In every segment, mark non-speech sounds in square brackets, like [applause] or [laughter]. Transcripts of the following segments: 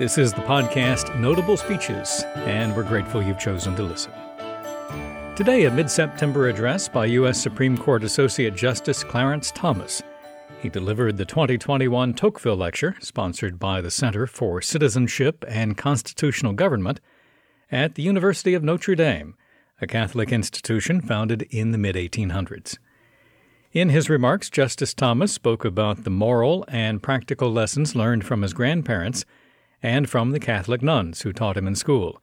This is the podcast Notable Speeches, and we're grateful you've chosen to listen. Today, a mid September address by U.S. Supreme Court Associate Justice Clarence Thomas. He delivered the 2021 Tocqueville Lecture, sponsored by the Center for Citizenship and Constitutional Government, at the University of Notre Dame, a Catholic institution founded in the mid 1800s. In his remarks, Justice Thomas spoke about the moral and practical lessons learned from his grandparents and from the Catholic nuns who taught him in school.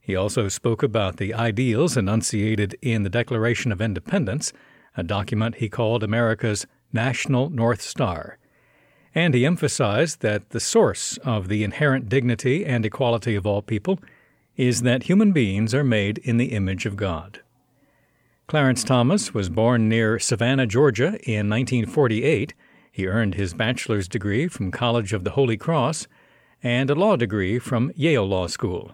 He also spoke about the ideals enunciated in the Declaration of Independence, a document he called America's National North Star. And he emphasized that the source of the inherent dignity and equality of all people is that human beings are made in the image of God. Clarence Thomas was born near Savannah, Georgia in 1948. He earned his bachelor's degree from College of the Holy Cross and a law degree from Yale Law School.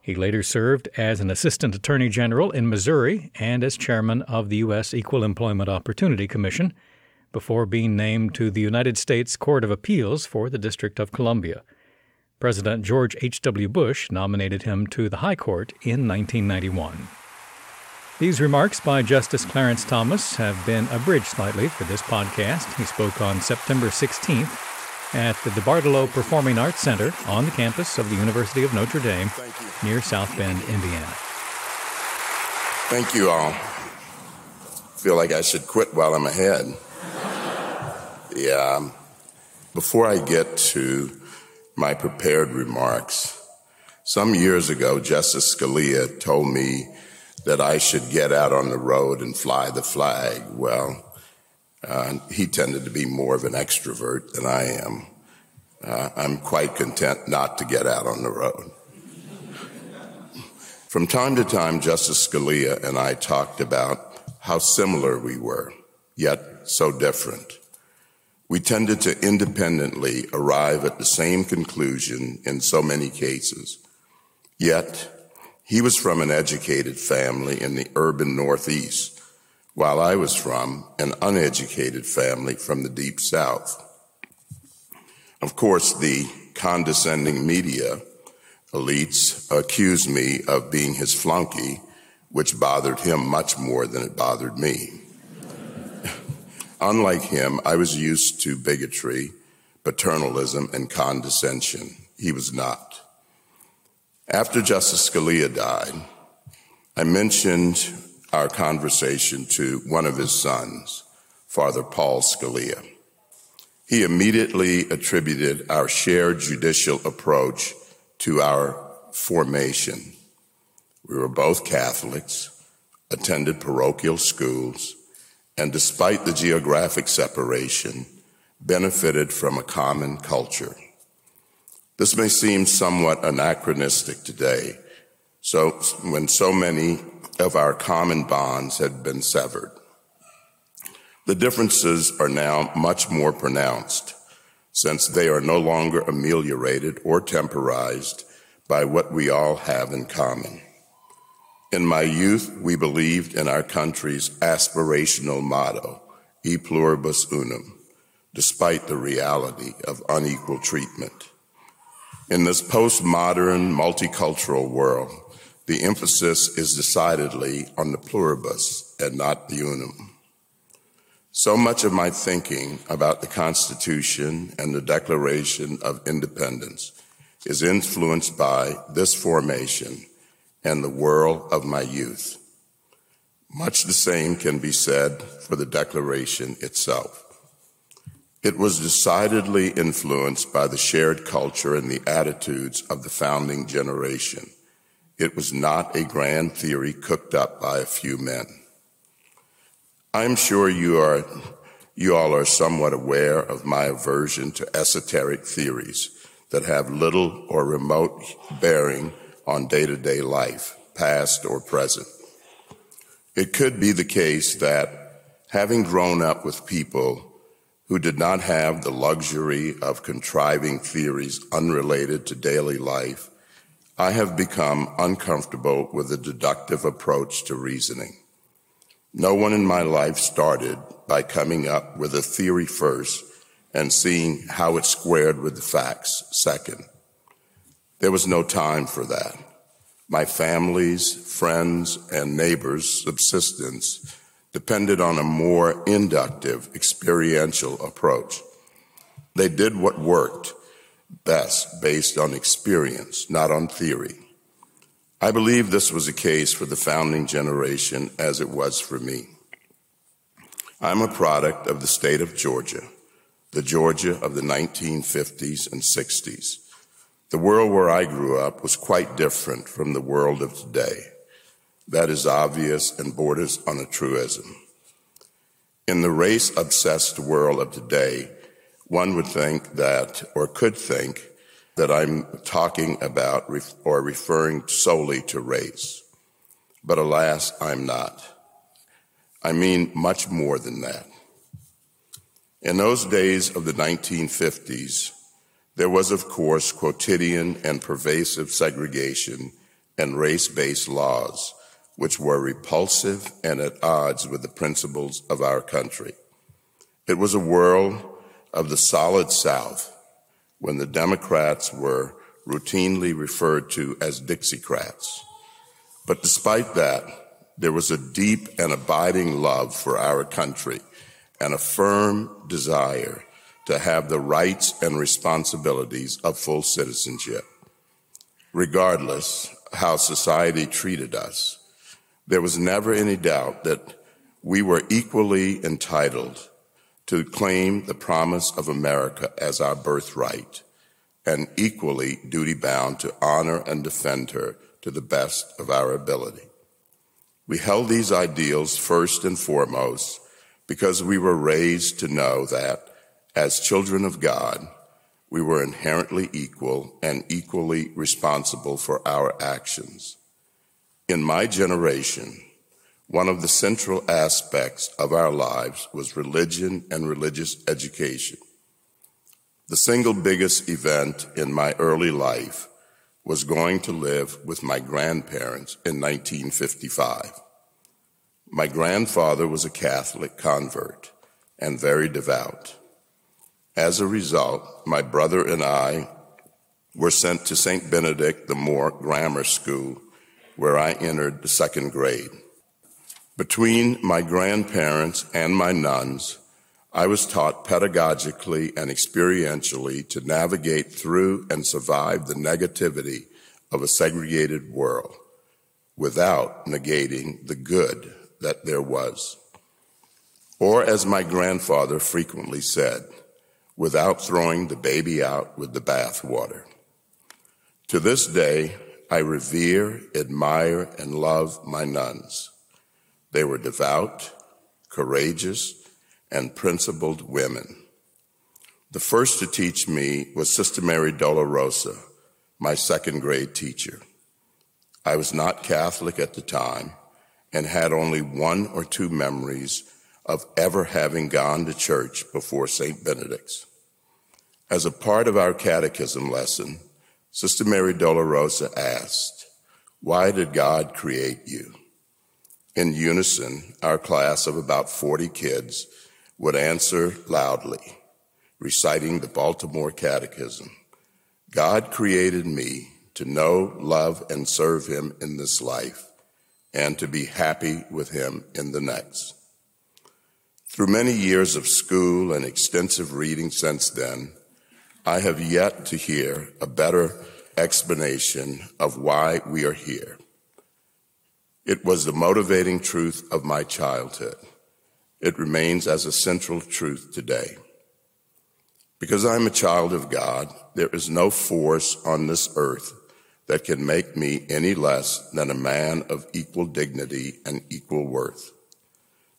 He later served as an assistant attorney general in Missouri and as chairman of the U.S. Equal Employment Opportunity Commission before being named to the United States Court of Appeals for the District of Columbia. President George H.W. Bush nominated him to the High Court in 1991. These remarks by Justice Clarence Thomas have been abridged slightly for this podcast. He spoke on September 16th at the DeBartolo Performing Arts Center on the campus of the University of Notre Dame near South Bend, Indiana. Thank you all. Feel like I should quit while I'm ahead. yeah. Um, before I get to my prepared remarks, some years ago, Justice Scalia told me that I should get out on the road and fly the flag. Well, uh, he tended to be more of an extrovert than I am. Uh, I'm quite content not to get out on the road. From time to time, Justice Scalia and I talked about how similar we were, yet so different. We tended to independently arrive at the same conclusion in so many cases. Yet, he was from an educated family in the urban Northeast while I was from an uneducated family from the deep south. Of course, the condescending media elites accused me of being his flunky, which bothered him much more than it bothered me. [laughs] Unlike him, I was used to bigotry, paternalism, and condescension. He was not. After Justice Scalia died, I mentioned our conversation to one of his sons, Father Paul Scalia. He immediately attributed our shared judicial approach to our formation. We were both Catholics, attended parochial schools, and despite the geographic separation, benefited from a common culture. This may seem somewhat anachronistic today, so when so many of our common bonds had been severed. The differences are now much more pronounced since they are no longer ameliorated or temporized by what we all have in common. In my youth, we believed in our country's aspirational motto, e pluribus unum, despite the reality of unequal treatment. In this postmodern, multicultural world, the emphasis is decidedly on the pluribus and not the unum. So much of my thinking about the Constitution and the Declaration of Independence is influenced by this formation and the whirl of my youth. Much the same can be said for the Declaration itself. It was decidedly influenced by the shared culture and the attitudes of the founding generation. It was not a grand theory cooked up by a few men. I'm sure you are, you all are somewhat aware of my aversion to esoteric theories that have little or remote bearing on day to day life, past or present. It could be the case that having grown up with people who did not have the luxury of contriving theories unrelated to daily life I have become uncomfortable with a deductive approach to reasoning. No one in my life started by coming up with a theory first and seeing how it squared with the facts second. There was no time for that. My family's, friends, and neighbors' subsistence depended on a more inductive, experiential approach. They did what worked best based on experience, not on theory. I believe this was the case for the founding generation as it was for me. I'm a product of the state of Georgia, the Georgia of the 1950s and 60s. The world where I grew up was quite different from the world of today. That is obvious and borders on a truism. In the race obsessed world of today, one would think that, or could think, that I'm talking about or referring solely to race. But alas, I'm not. I mean much more than that. In those days of the 1950s, there was, of course, quotidian and pervasive segregation and race based laws, which were repulsive and at odds with the principles of our country. It was a world of the solid South when the Democrats were routinely referred to as Dixiecrats. But despite that, there was a deep and abiding love for our country and a firm desire to have the rights and responsibilities of full citizenship. Regardless how society treated us, there was never any doubt that we were equally entitled to claim the promise of America as our birthright and equally duty bound to honor and defend her to the best of our ability. We held these ideals first and foremost because we were raised to know that as children of God, we were inherently equal and equally responsible for our actions. In my generation, one of the central aspects of our lives was religion and religious education. The single biggest event in my early life was going to live with my grandparents in 1955. My grandfather was a Catholic convert and very devout. As a result, my brother and I were sent to St. Benedict the Moor Grammar School, where I entered the second grade. Between my grandparents and my nuns, I was taught pedagogically and experientially to navigate through and survive the negativity of a segregated world without negating the good that there was. Or, as my grandfather frequently said, without throwing the baby out with the bathwater. To this day, I revere, admire, and love my nuns. They were devout, courageous, and principled women. The first to teach me was Sister Mary Dolorosa, my second grade teacher. I was not Catholic at the time and had only one or two memories of ever having gone to church before St. Benedict's. As a part of our catechism lesson, Sister Mary Dolorosa asked, Why did God create you? In unison, our class of about 40 kids would answer loudly, reciting the Baltimore Catechism God created me to know, love, and serve Him in this life, and to be happy with Him in the next. Through many years of school and extensive reading since then, I have yet to hear a better explanation of why we are here. It was the motivating truth of my childhood. It remains as a central truth today. Because I'm a child of God, there is no force on this earth that can make me any less than a man of equal dignity and equal worth.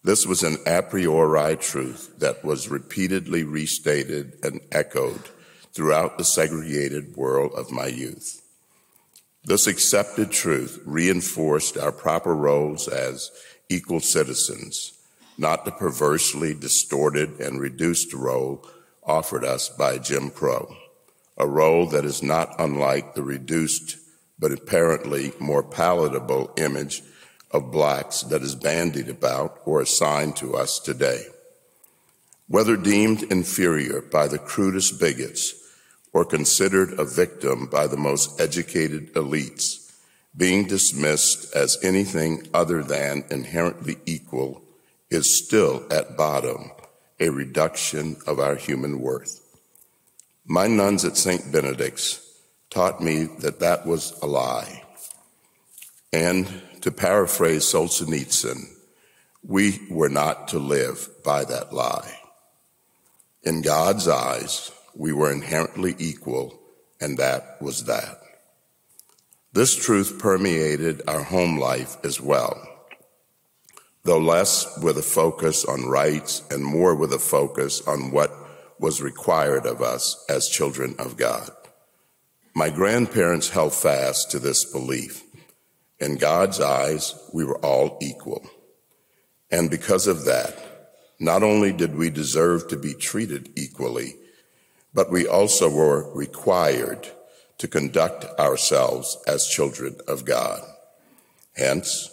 This was an a priori truth that was repeatedly restated and echoed throughout the segregated world of my youth. This accepted truth reinforced our proper roles as equal citizens, not the perversely distorted and reduced role offered us by Jim Crow, a role that is not unlike the reduced but apparently more palatable image of blacks that is bandied about or assigned to us today. Whether deemed inferior by the crudest bigots or considered a victim by the most educated elites, being dismissed as anything other than inherently equal is still at bottom a reduction of our human worth. My nuns at St. Benedict's taught me that that was a lie. And to paraphrase Solzhenitsyn, we were not to live by that lie. In God's eyes, we were inherently equal, and that was that. This truth permeated our home life as well, though less with a focus on rights and more with a focus on what was required of us as children of God. My grandparents held fast to this belief. In God's eyes, we were all equal. And because of that, not only did we deserve to be treated equally, but we also were required to conduct ourselves as children of God. Hence,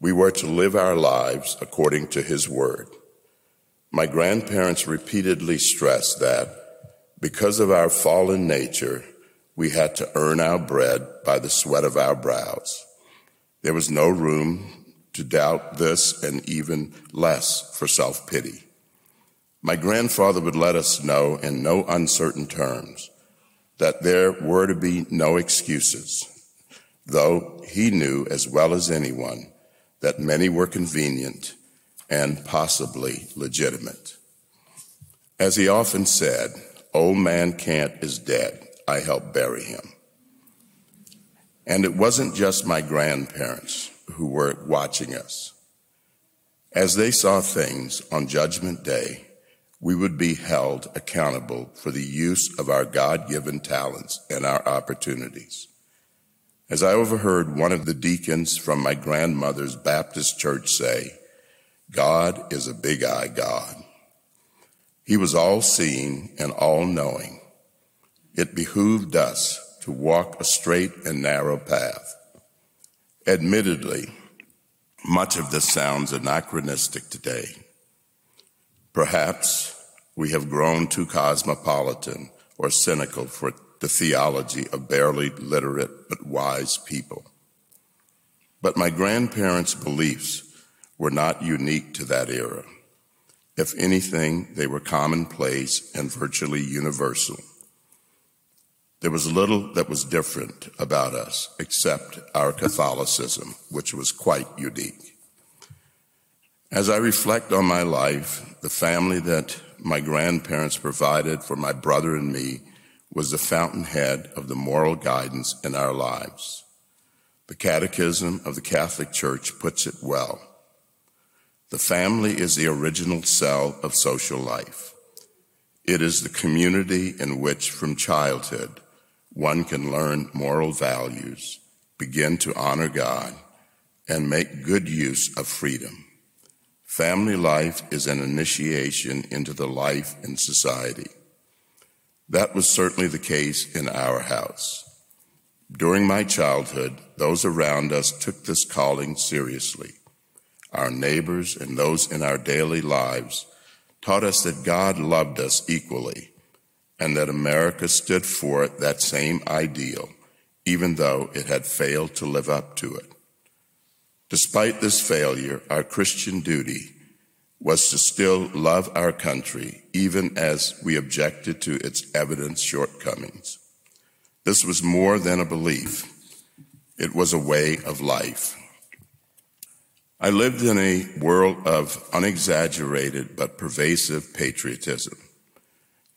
we were to live our lives according to His Word. My grandparents repeatedly stressed that because of our fallen nature, we had to earn our bread by the sweat of our brows. There was no room to doubt this and even less for self pity. My grandfather would let us know in no uncertain terms that there were to be no excuses, though he knew as well as anyone that many were convenient and possibly legitimate. As he often said, Old man Cant is dead. I helped bury him. And it wasn't just my grandparents who were watching us. As they saw things on Judgment Day, we would be held accountable for the use of our God given talents and our opportunities. As I overheard one of the deacons from my grandmother's Baptist church say, God is a big eye God. He was all seeing and all knowing. It behooved us to walk a straight and narrow path. Admittedly, much of this sounds anachronistic today. Perhaps we have grown too cosmopolitan or cynical for the theology of barely literate but wise people. But my grandparents' beliefs were not unique to that era. If anything, they were commonplace and virtually universal. There was little that was different about us except our Catholicism, which was quite unique. As I reflect on my life, the family that my grandparents provided for my brother and me was the fountainhead of the moral guidance in our lives. The Catechism of the Catholic Church puts it well. The family is the original cell of social life. It is the community in which, from childhood, one can learn moral values, begin to honor God, and make good use of freedom. Family life is an initiation into the life in society. That was certainly the case in our house. During my childhood, those around us took this calling seriously. Our neighbors and those in our daily lives taught us that God loved us equally and that America stood for that same ideal, even though it had failed to live up to it. Despite this failure, our Christian duty was to still love our country, even as we objected to its evident shortcomings. This was more than a belief, it was a way of life. I lived in a world of unexaggerated but pervasive patriotism.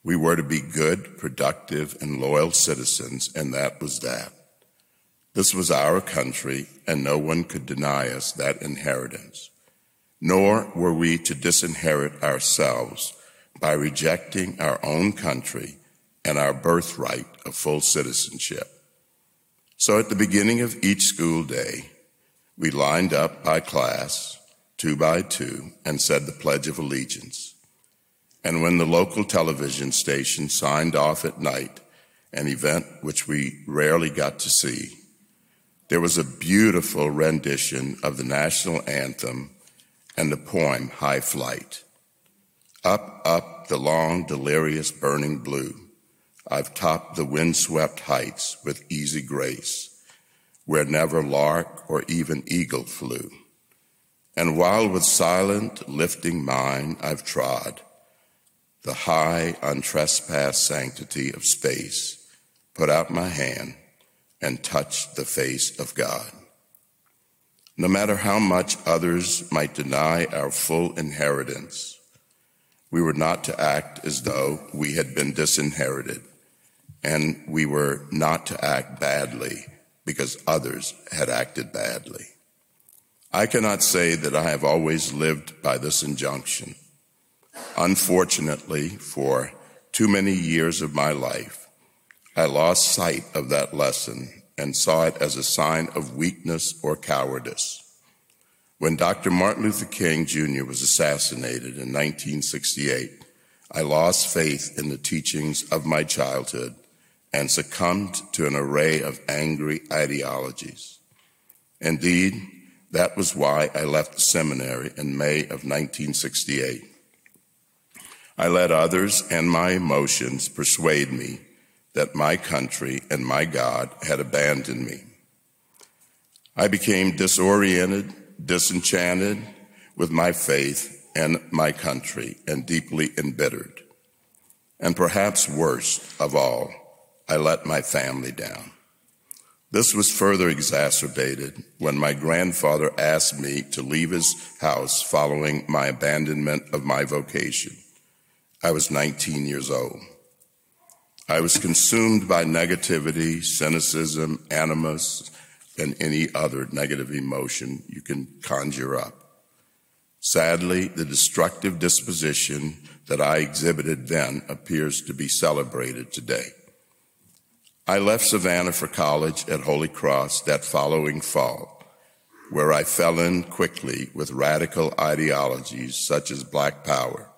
We were to be good, productive, and loyal citizens, and that was that. This was our country, and no one could deny us that inheritance. Nor were we to disinherit ourselves by rejecting our own country and our birthright of full citizenship. So at the beginning of each school day, we lined up by class, two by two, and said the Pledge of Allegiance. And when the local television station signed off at night, an event which we rarely got to see, there was a beautiful rendition of the national anthem and the poem High Flight. Up, up the long, delirious, burning blue. I've topped the windswept heights with easy grace, where never lark or even eagle flew. And while with silent, lifting mind I've trod the high, untrespassed sanctity of space, put out my hand and touched the face of God. No matter how much others might deny our full inheritance, we were not to act as though we had been disinherited, and we were not to act badly because others had acted badly. I cannot say that I have always lived by this injunction. Unfortunately, for too many years of my life, I lost sight of that lesson and saw it as a sign of weakness or cowardice. When Dr. Martin Luther King Jr. was assassinated in 1968, I lost faith in the teachings of my childhood and succumbed to an array of angry ideologies. Indeed, that was why I left the seminary in May of 1968. I let others and my emotions persuade me that my country and my God had abandoned me. I became disoriented disenchanted with my faith and my country and deeply embittered. And perhaps worst of all, I let my family down. This was further exacerbated when my grandfather asked me to leave his house following my abandonment of my vocation. I was 19 years old. I was consumed by negativity, cynicism, animus, and any other negative emotion you can conjure up. Sadly, the destructive disposition that I exhibited then appears to be celebrated today. I left Savannah for college at Holy Cross that following fall, where I fell in quickly with radical ideologies such as Black Power.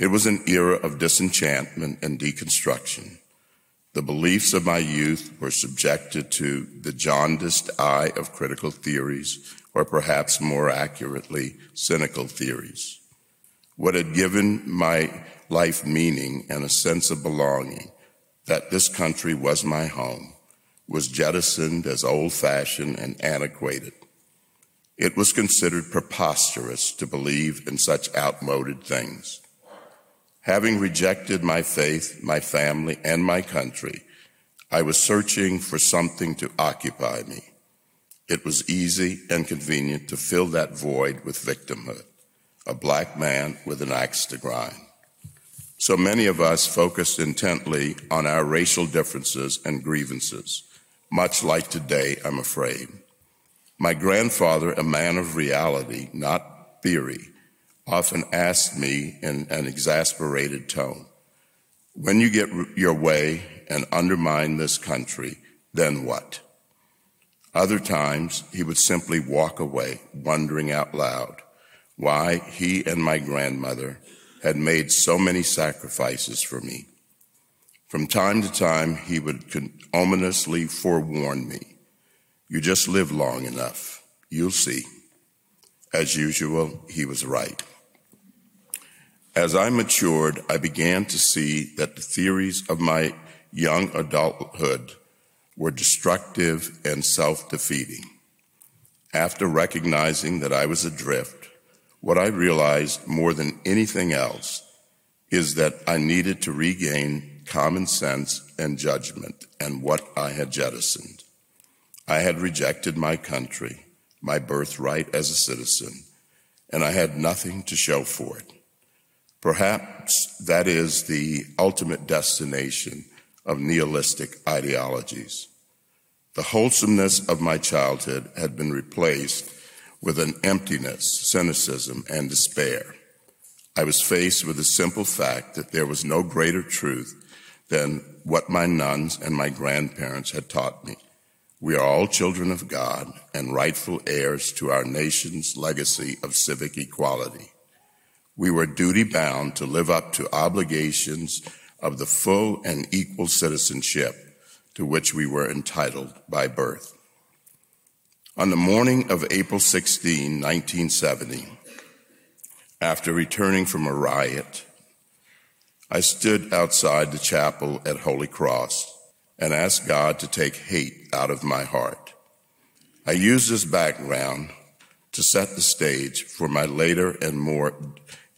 It was an era of disenchantment and deconstruction. The beliefs of my youth were subjected to the jaundiced eye of critical theories, or perhaps more accurately, cynical theories. What had given my life meaning and a sense of belonging, that this country was my home, was jettisoned as old fashioned and antiquated. It was considered preposterous to believe in such outmoded things. Having rejected my faith, my family, and my country, I was searching for something to occupy me. It was easy and convenient to fill that void with victimhood, a black man with an axe to grind. So many of us focused intently on our racial differences and grievances, much like today, I'm afraid. My grandfather, a man of reality, not theory, often asked me in an exasperated tone, when you get your way and undermine this country, then what? Other times, he would simply walk away, wondering out loud why he and my grandmother had made so many sacrifices for me. From time to time, he would ominously forewarn me, You just live long enough. You'll see. As usual, he was right. As I matured, I began to see that the theories of my young adulthood were destructive and self defeating. After recognizing that I was adrift, what I realized more than anything else is that I needed to regain common sense and judgment and what I had jettisoned. I had rejected my country, my birthright as a citizen, and I had nothing to show for it. Perhaps that is the ultimate destination of nihilistic ideologies. The wholesomeness of my childhood had been replaced with an emptiness, cynicism, and despair. I was faced with the simple fact that there was no greater truth than what my nuns and my grandparents had taught me. We are all children of God and rightful heirs to our nation's legacy of civic equality we were duty bound to live up to obligations of the full and equal citizenship to which we were entitled by birth. On the morning of April 16, 1970, after returning from a riot, I stood outside the chapel at Holy Cross and asked God to take hate out of my heart. I used this background to set the stage for my later and more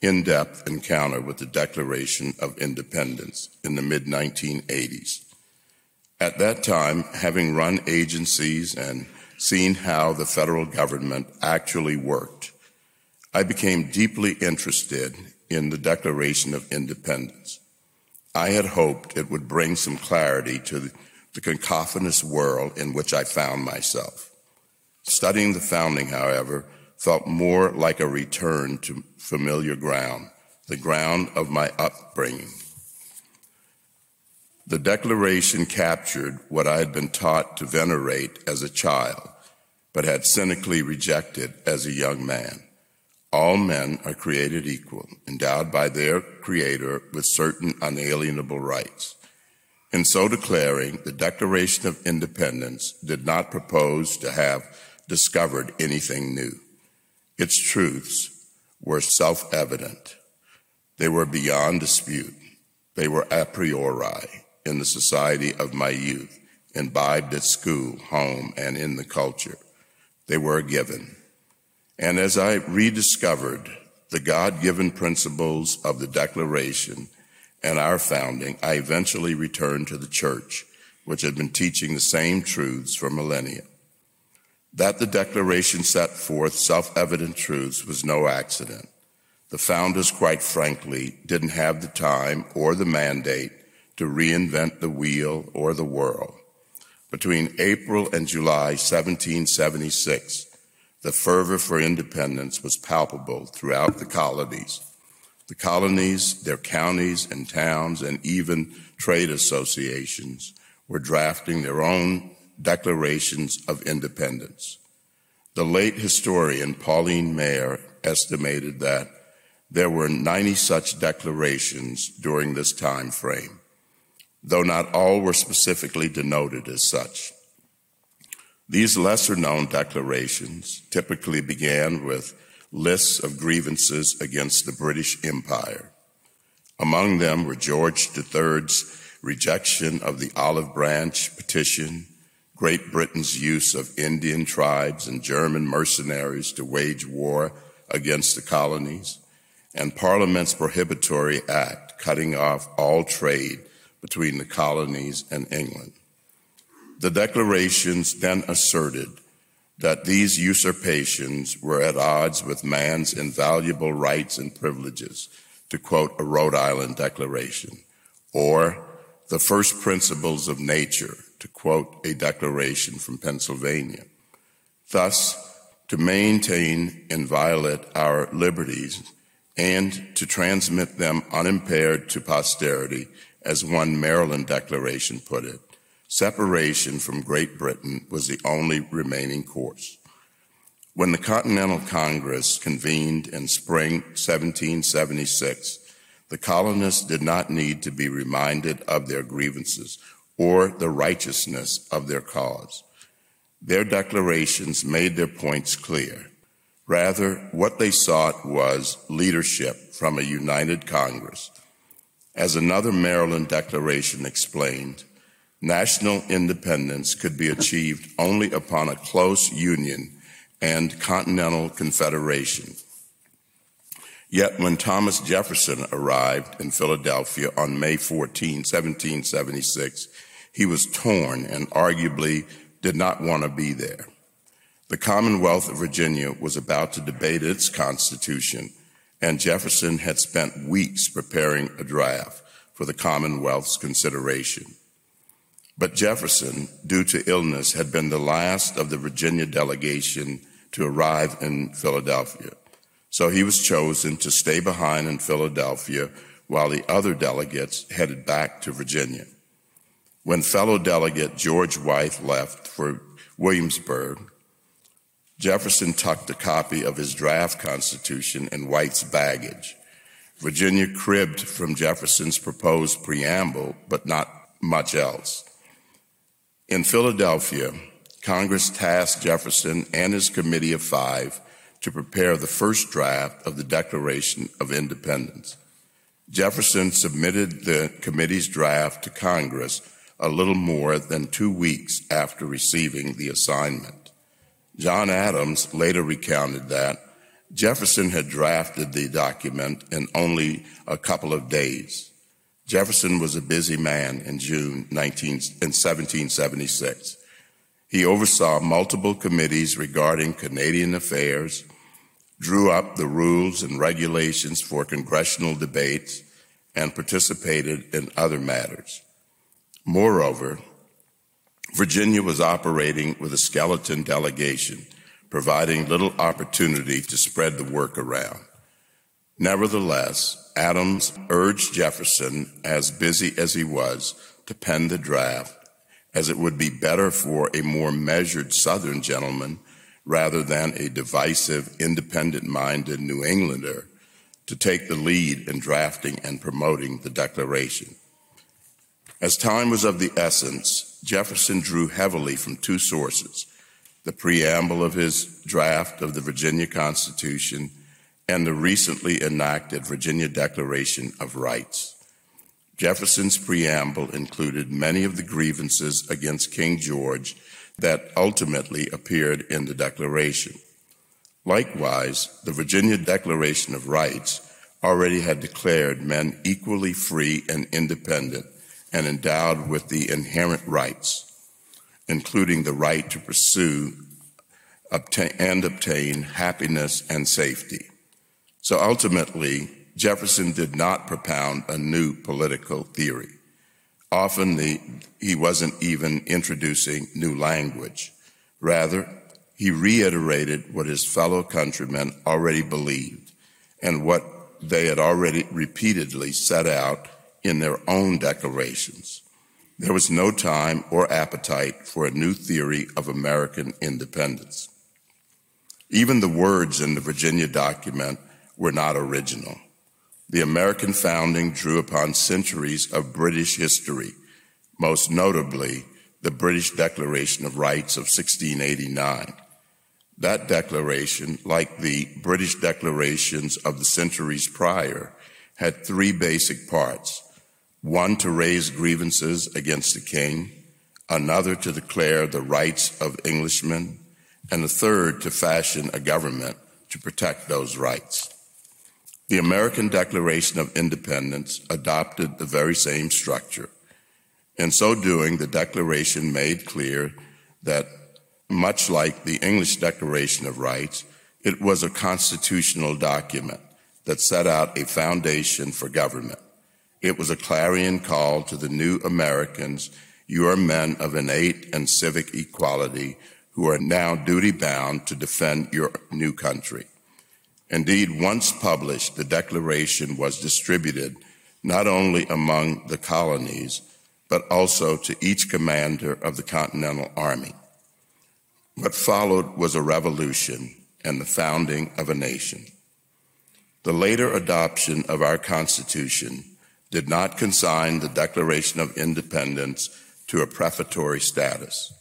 in depth encounter with the Declaration of Independence in the mid 1980s. At that time, having run agencies and seen how the federal government actually worked, I became deeply interested in the Declaration of Independence. I had hoped it would bring some clarity to the cacophonous world in which I found myself. Studying the founding, however, felt more like a return to familiar ground, the ground of my upbringing. The Declaration captured what I had been taught to venerate as a child, but had cynically rejected as a young man. All men are created equal, endowed by their Creator with certain unalienable rights. In so declaring, the Declaration of Independence did not propose to have discovered anything new. Its truths were self evident. They were beyond dispute. They were a priori in the society of my youth, imbibed at school, home, and in the culture. They were a given. And as I rediscovered the God given principles of the Declaration and our founding, I eventually returned to the church, which had been teaching the same truths for millennia. That the Declaration set forth self evident truths was no accident. The founders, quite frankly, didn't have the time or the mandate to reinvent the wheel or the world. Between April and July 1776, the fervor for independence was palpable throughout the colonies. The colonies, their counties and towns, and even trade associations were drafting their own declarations of independence. The late historian Pauline Maier estimated that there were 90 such declarations during this time frame, though not all were specifically denoted as such. These lesser known declarations typically began with lists of grievances against the British Empire. Among them were George III's rejection of the olive branch petition, Great Britain's use of Indian tribes and German mercenaries to wage war against the colonies, and Parliament's Prohibitory Act cutting off all trade between the colonies and England. The declarations then asserted that these usurpations were at odds with man's invaluable rights and privileges, to quote a Rhode Island declaration, or the first principles of nature, to quote a declaration from Pennsylvania. Thus, to maintain inviolate our liberties and to transmit them unimpaired to posterity, as one Maryland declaration put it, separation from Great Britain was the only remaining course. When the Continental Congress convened in spring 1776, the colonists did not need to be reminded of their grievances or the righteousness of their cause. Their declarations made their points clear. Rather, what they sought was leadership from a united Congress. As another Maryland declaration explained, national independence could be achieved only upon a close union and continental confederation. Yet when Thomas Jefferson arrived in Philadelphia on May 14, 1776, he was torn and arguably did not want to be there. The Commonwealth of Virginia was about to debate its constitution, and Jefferson had spent weeks preparing a draft for the Commonwealth's consideration. But Jefferson, due to illness, had been the last of the Virginia delegation to arrive in Philadelphia. So he was chosen to stay behind in Philadelphia while the other delegates headed back to Virginia. When fellow delegate George Wythe left for Williamsburg, Jefferson tucked a copy of his draft constitution in Wythe's baggage. Virginia cribbed from Jefferson's proposed preamble, but not much else. In Philadelphia, Congress tasked Jefferson and his committee of five to prepare the first draft of the Declaration of Independence. Jefferson submitted the committee's draft to Congress a little more than two weeks after receiving the assignment. John Adams later recounted that Jefferson had drafted the document in only a couple of days. Jefferson was a busy man in June 19, in 1776. He oversaw multiple committees regarding Canadian affairs, drew up the rules and regulations for congressional debates, and participated in other matters. Moreover, Virginia was operating with a skeleton delegation, providing little opportunity to spread the work around. Nevertheless, Adams urged Jefferson, as busy as he was, to pen the draft as it would be better for a more measured Southern gentleman rather than a divisive, independent minded New Englander to take the lead in drafting and promoting the Declaration. As time was of the essence, Jefferson drew heavily from two sources the preamble of his draft of the Virginia Constitution and the recently enacted Virginia Declaration of Rights. Jefferson's preamble included many of the grievances against King George that ultimately appeared in the Declaration. Likewise, the Virginia Declaration of Rights already had declared men equally free and independent and endowed with the inherent rights, including the right to pursue obtain, and obtain happiness and safety. So ultimately, Jefferson did not propound a new political theory. Often the, he wasn't even introducing new language. Rather, he reiterated what his fellow countrymen already believed and what they had already repeatedly set out in their own declarations. There was no time or appetite for a new theory of American independence. Even the words in the Virginia document were not original. The American founding drew upon centuries of British history, most notably the British Declaration of Rights of 1689. That declaration, like the British declarations of the centuries prior, had three basic parts one to raise grievances against the king, another to declare the rights of Englishmen, and the third to fashion a government to protect those rights. The American Declaration of Independence adopted the very same structure. In so doing, the Declaration made clear that, much like the English Declaration of Rights, it was a constitutional document that set out a foundation for government. It was a clarion call to the new Americans you are men of innate and civic equality who are now duty bound to defend your new country. Indeed, once published, the Declaration was distributed not only among the colonies, but also to each commander of the Continental Army. What followed was a revolution and the founding of a nation. The later adoption of our Constitution did not consign the Declaration of Independence to a prefatory status.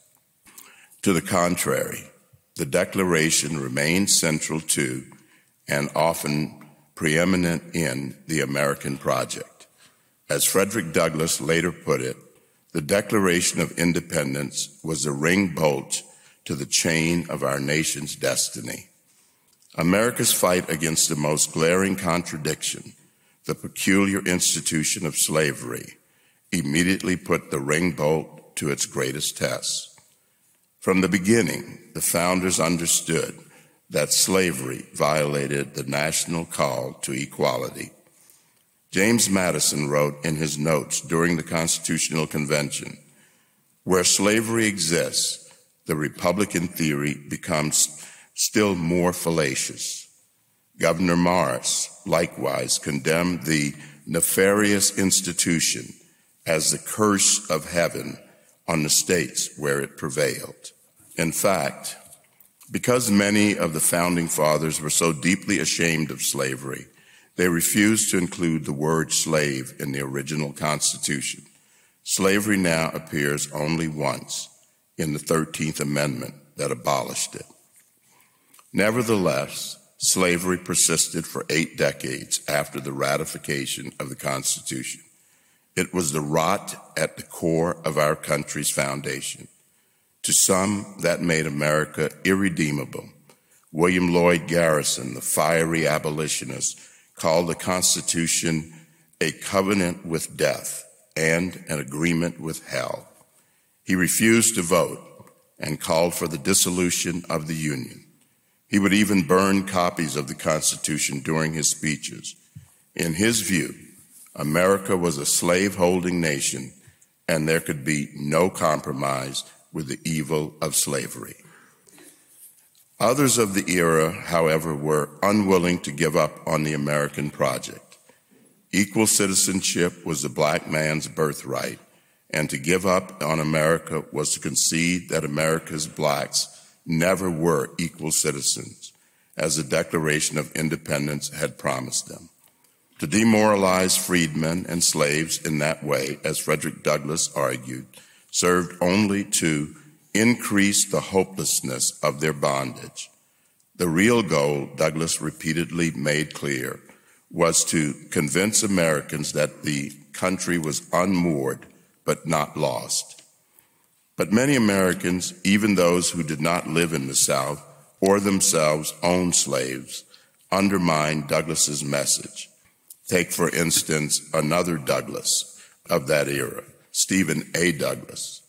To the contrary, the Declaration remained central to and often preeminent in the American project. As Frederick Douglass later put it, the Declaration of Independence was the ring bolt to the chain of our nation's destiny. America's fight against the most glaring contradiction, the peculiar institution of slavery, immediately put the ring bolt to its greatest test. From the beginning, the founders understood that slavery violated the national call to equality. James Madison wrote in his notes during the Constitutional Convention Where slavery exists, the Republican theory becomes still more fallacious. Gouverneur Morris likewise condemned the nefarious institution as the curse of heaven on the states where it prevailed. In fact, because many of the founding fathers were so deeply ashamed of slavery, they refused to include the word slave in the original Constitution. Slavery now appears only once in the 13th Amendment that abolished it. Nevertheless, slavery persisted for eight decades after the ratification of the Constitution. It was the rot at the core of our country's foundation. To some, that made America irredeemable. William Lloyd Garrison, the fiery abolitionist, called the Constitution a covenant with death and an agreement with hell. He refused to vote and called for the dissolution of the Union. He would even burn copies of the Constitution during his speeches. In his view, America was a slave holding nation and there could be no compromise with the evil of slavery. Others of the era, however, were unwilling to give up on the American project. Equal citizenship was the black man's birthright, and to give up on America was to concede that America's blacks never were equal citizens, as the Declaration of Independence had promised them. To demoralize freedmen and slaves in that way, as Frederick Douglass argued, served only to increase the hopelessness of their bondage. The real goal, Douglass repeatedly made clear, was to convince Americans that the country was unmoored but not lost. But many Americans, even those who did not live in the South or themselves owned slaves, undermined Douglass's message. Take, for instance, another Douglass of that era, Stephen A. Douglas.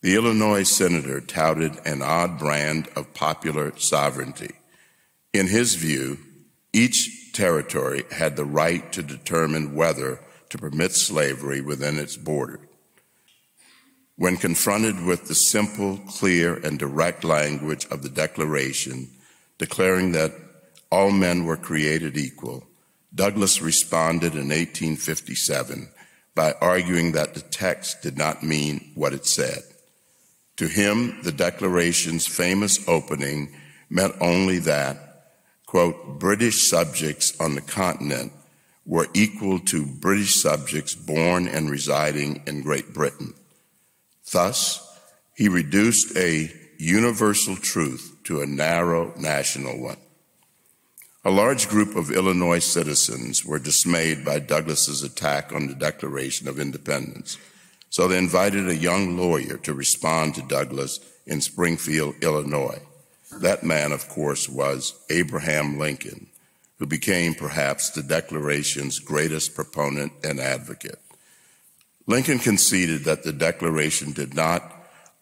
The Illinois senator touted an odd brand of popular sovereignty. In his view, each territory had the right to determine whether to permit slavery within its borders. When confronted with the simple, clear, and direct language of the Declaration, declaring that all men were created equal, Douglas responded in 1857 by arguing that the text did not mean what it said. To him, the Declaration's famous opening meant only that, quote, British subjects on the continent were equal to British subjects born and residing in Great Britain. Thus, he reduced a universal truth to a narrow national one. A large group of Illinois citizens were dismayed by Douglas's attack on the Declaration of Independence, so they invited a young lawyer to respond to Douglas in Springfield, Illinois. That man, of course, was Abraham Lincoln, who became perhaps the Declaration's greatest proponent and advocate. Lincoln conceded that the Declaration did not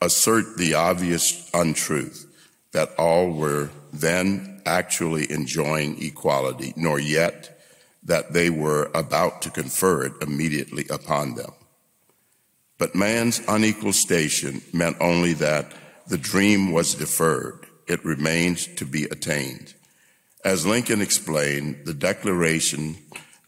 assert the obvious untruth that all were then actually enjoying equality, nor yet that they were about to confer it immediately upon them. But man's unequal station meant only that the dream was deferred, it remained to be attained. As Lincoln explained, the Declaration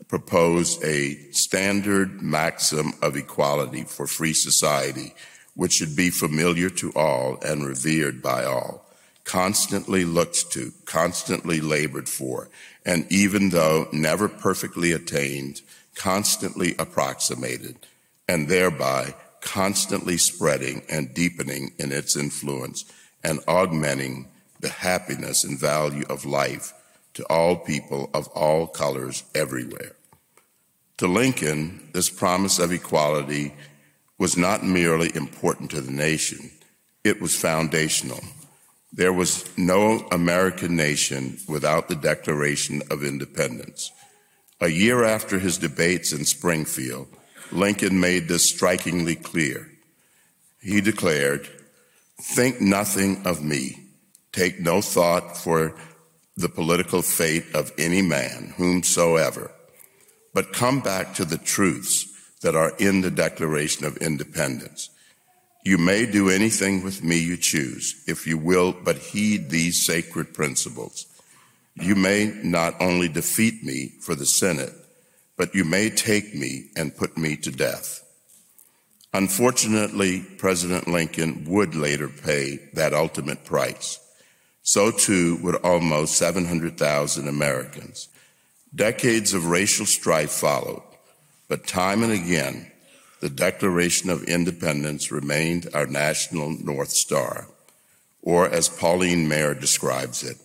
proposed a standard maxim of equality for free society, which should be familiar to all and revered by all constantly looked to, constantly labored for, and even though never perfectly attained, constantly approximated, and thereby constantly spreading and deepening in its influence and augmenting the happiness and value of life to all people of all colors everywhere. To Lincoln, this promise of equality was not merely important to the nation, it was foundational. There was no American nation without the Declaration of Independence. A year after his debates in Springfield, Lincoln made this strikingly clear. He declared, Think nothing of me, take no thought for the political fate of any man, whomsoever, but come back to the truths that are in the Declaration of Independence. You may do anything with me you choose, if you will but heed these sacred principles. You may not only defeat me for the Senate, but you may take me and put me to death. Unfortunately, President Lincoln would later pay that ultimate price. So too would almost 700,000 Americans. Decades of racial strife followed, but time and again, the Declaration of Independence remained our national North Star, or as Pauline Maier describes it,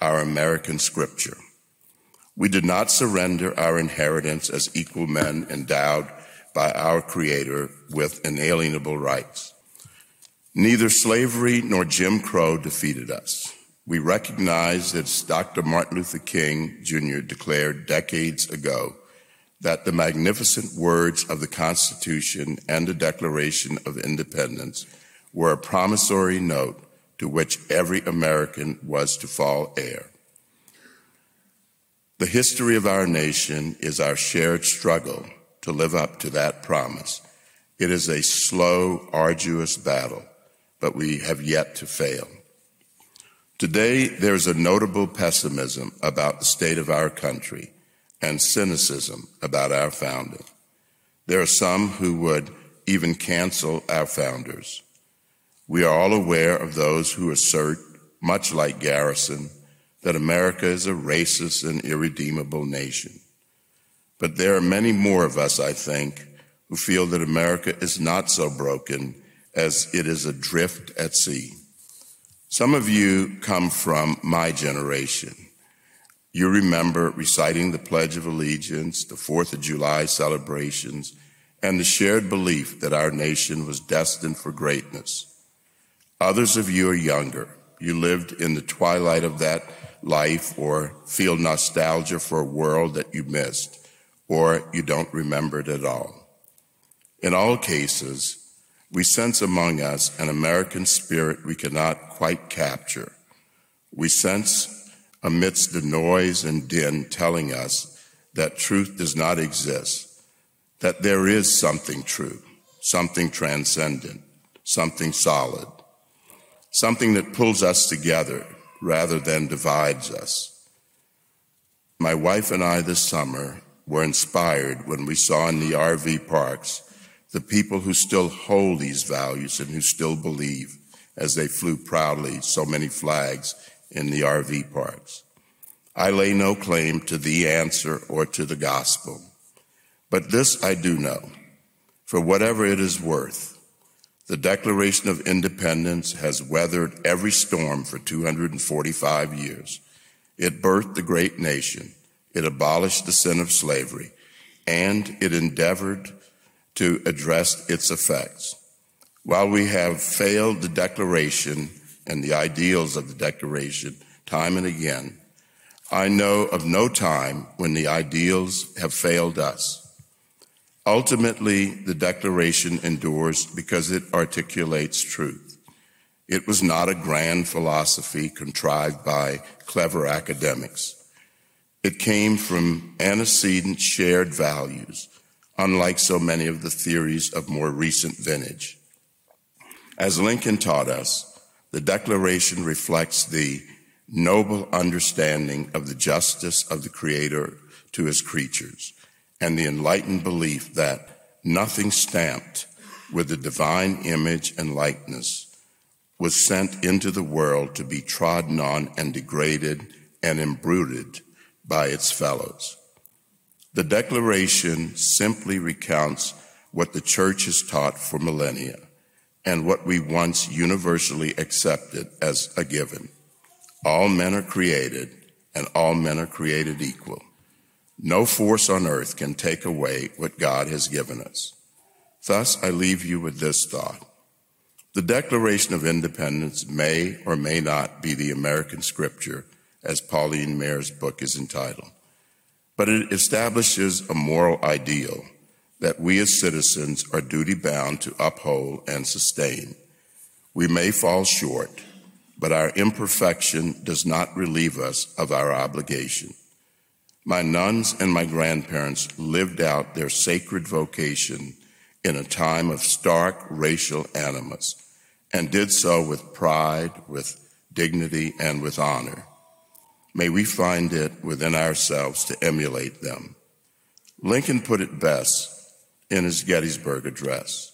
our American scripture. We did not surrender our inheritance as equal men endowed by our Creator with inalienable rights. Neither slavery nor Jim Crow defeated us. We recognize, as Dr. Martin Luther King Jr. declared decades ago, that the magnificent words of the Constitution and the Declaration of Independence were a promissory note to which every American was to fall heir. The history of our nation is our shared struggle to live up to that promise. It is a slow, arduous battle, but we have yet to fail. Today, there's a notable pessimism about the state of our country and cynicism about our founding. There are some who would even cancel our founders. We are all aware of those who assert, much like Garrison, that America is a racist and irredeemable nation. But there are many more of us, I think, who feel that America is not so broken as it is adrift at sea. Some of you come from my generation. You remember reciting the Pledge of Allegiance, the Fourth of July celebrations, and the shared belief that our nation was destined for greatness. Others of you are younger. You lived in the twilight of that life or feel nostalgia for a world that you missed or you don't remember it at all. In all cases, we sense among us an American spirit we cannot quite capture. We sense amidst the noise and din telling us that truth does not exist, that there is something true, something transcendent, something solid something that pulls us together rather than divides us. My wife and I this summer were inspired when we saw in the RV parks the people who still hold these values and who still believe as they flew proudly so many flags in the RV parks. I lay no claim to the answer or to the gospel, but this I do know. For whatever it is worth, the Declaration of Independence has weathered every storm for 245 years. It birthed the great nation. It abolished the sin of slavery and it endeavored to address its effects. While we have failed the Declaration and the ideals of the Declaration time and again, I know of no time when the ideals have failed us. Ultimately, the Declaration endures because it articulates truth. It was not a grand philosophy contrived by clever academics. It came from antecedent shared values, unlike so many of the theories of more recent vintage. As Lincoln taught us, the Declaration reflects the noble understanding of the justice of the Creator to his creatures and the enlightened belief that nothing stamped with the divine image and likeness was sent into the world to be trodden on and degraded and embruted by its fellows. The Declaration simply recounts what the church has taught for millennia and what we once universally accepted as a given. All men are created and all men are created equal. No force on earth can take away what God has given us. Thus, I leave you with this thought. The Declaration of Independence may or may not be the American scripture, as Pauline Maier's book is entitled, but it establishes a moral ideal that we as citizens are duty bound to uphold and sustain. We may fall short, but our imperfection does not relieve us of our obligation. My nuns and my grandparents lived out their sacred vocation in a time of stark racial animus and did so with pride, with dignity, and with honor. May we find it within ourselves to emulate them. Lincoln put it best in his Gettysburg Address.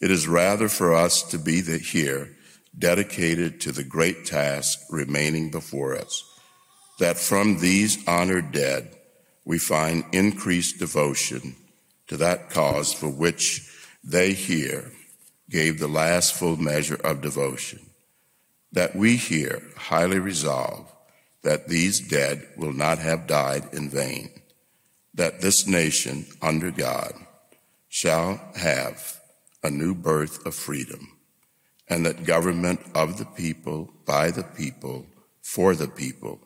It is rather for us to be here dedicated to the great task remaining before us that from these honored dead we find increased devotion to that cause for which they here gave the last full measure of devotion, that we here highly resolve that these dead will not have died in vain, that this nation under God shall have a new birth of freedom, and that government of the people, by the people, for the people,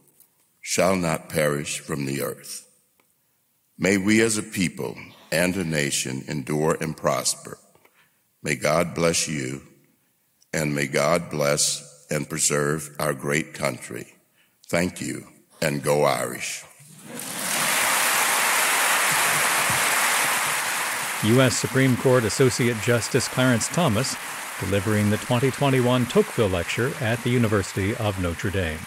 shall not perish from the earth. May we as a people and a nation endure and prosper. May God bless you, and may God bless and preserve our great country. Thank you, and go Irish. U.S. Supreme Court Associate Justice Clarence Thomas delivering the 2021 Tocqueville Lecture at the University of Notre Dame.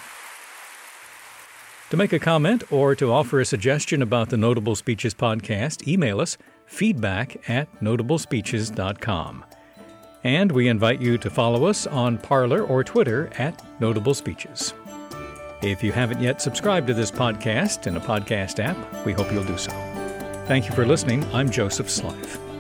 To make a comment or to offer a suggestion about the Notable Speeches podcast, email us feedback at notablespeeches.com. And we invite you to follow us on Parler or Twitter at Notable Speeches. If you haven't yet subscribed to this podcast in a podcast app, we hope you'll do so. Thank you for listening. I'm Joseph Slife.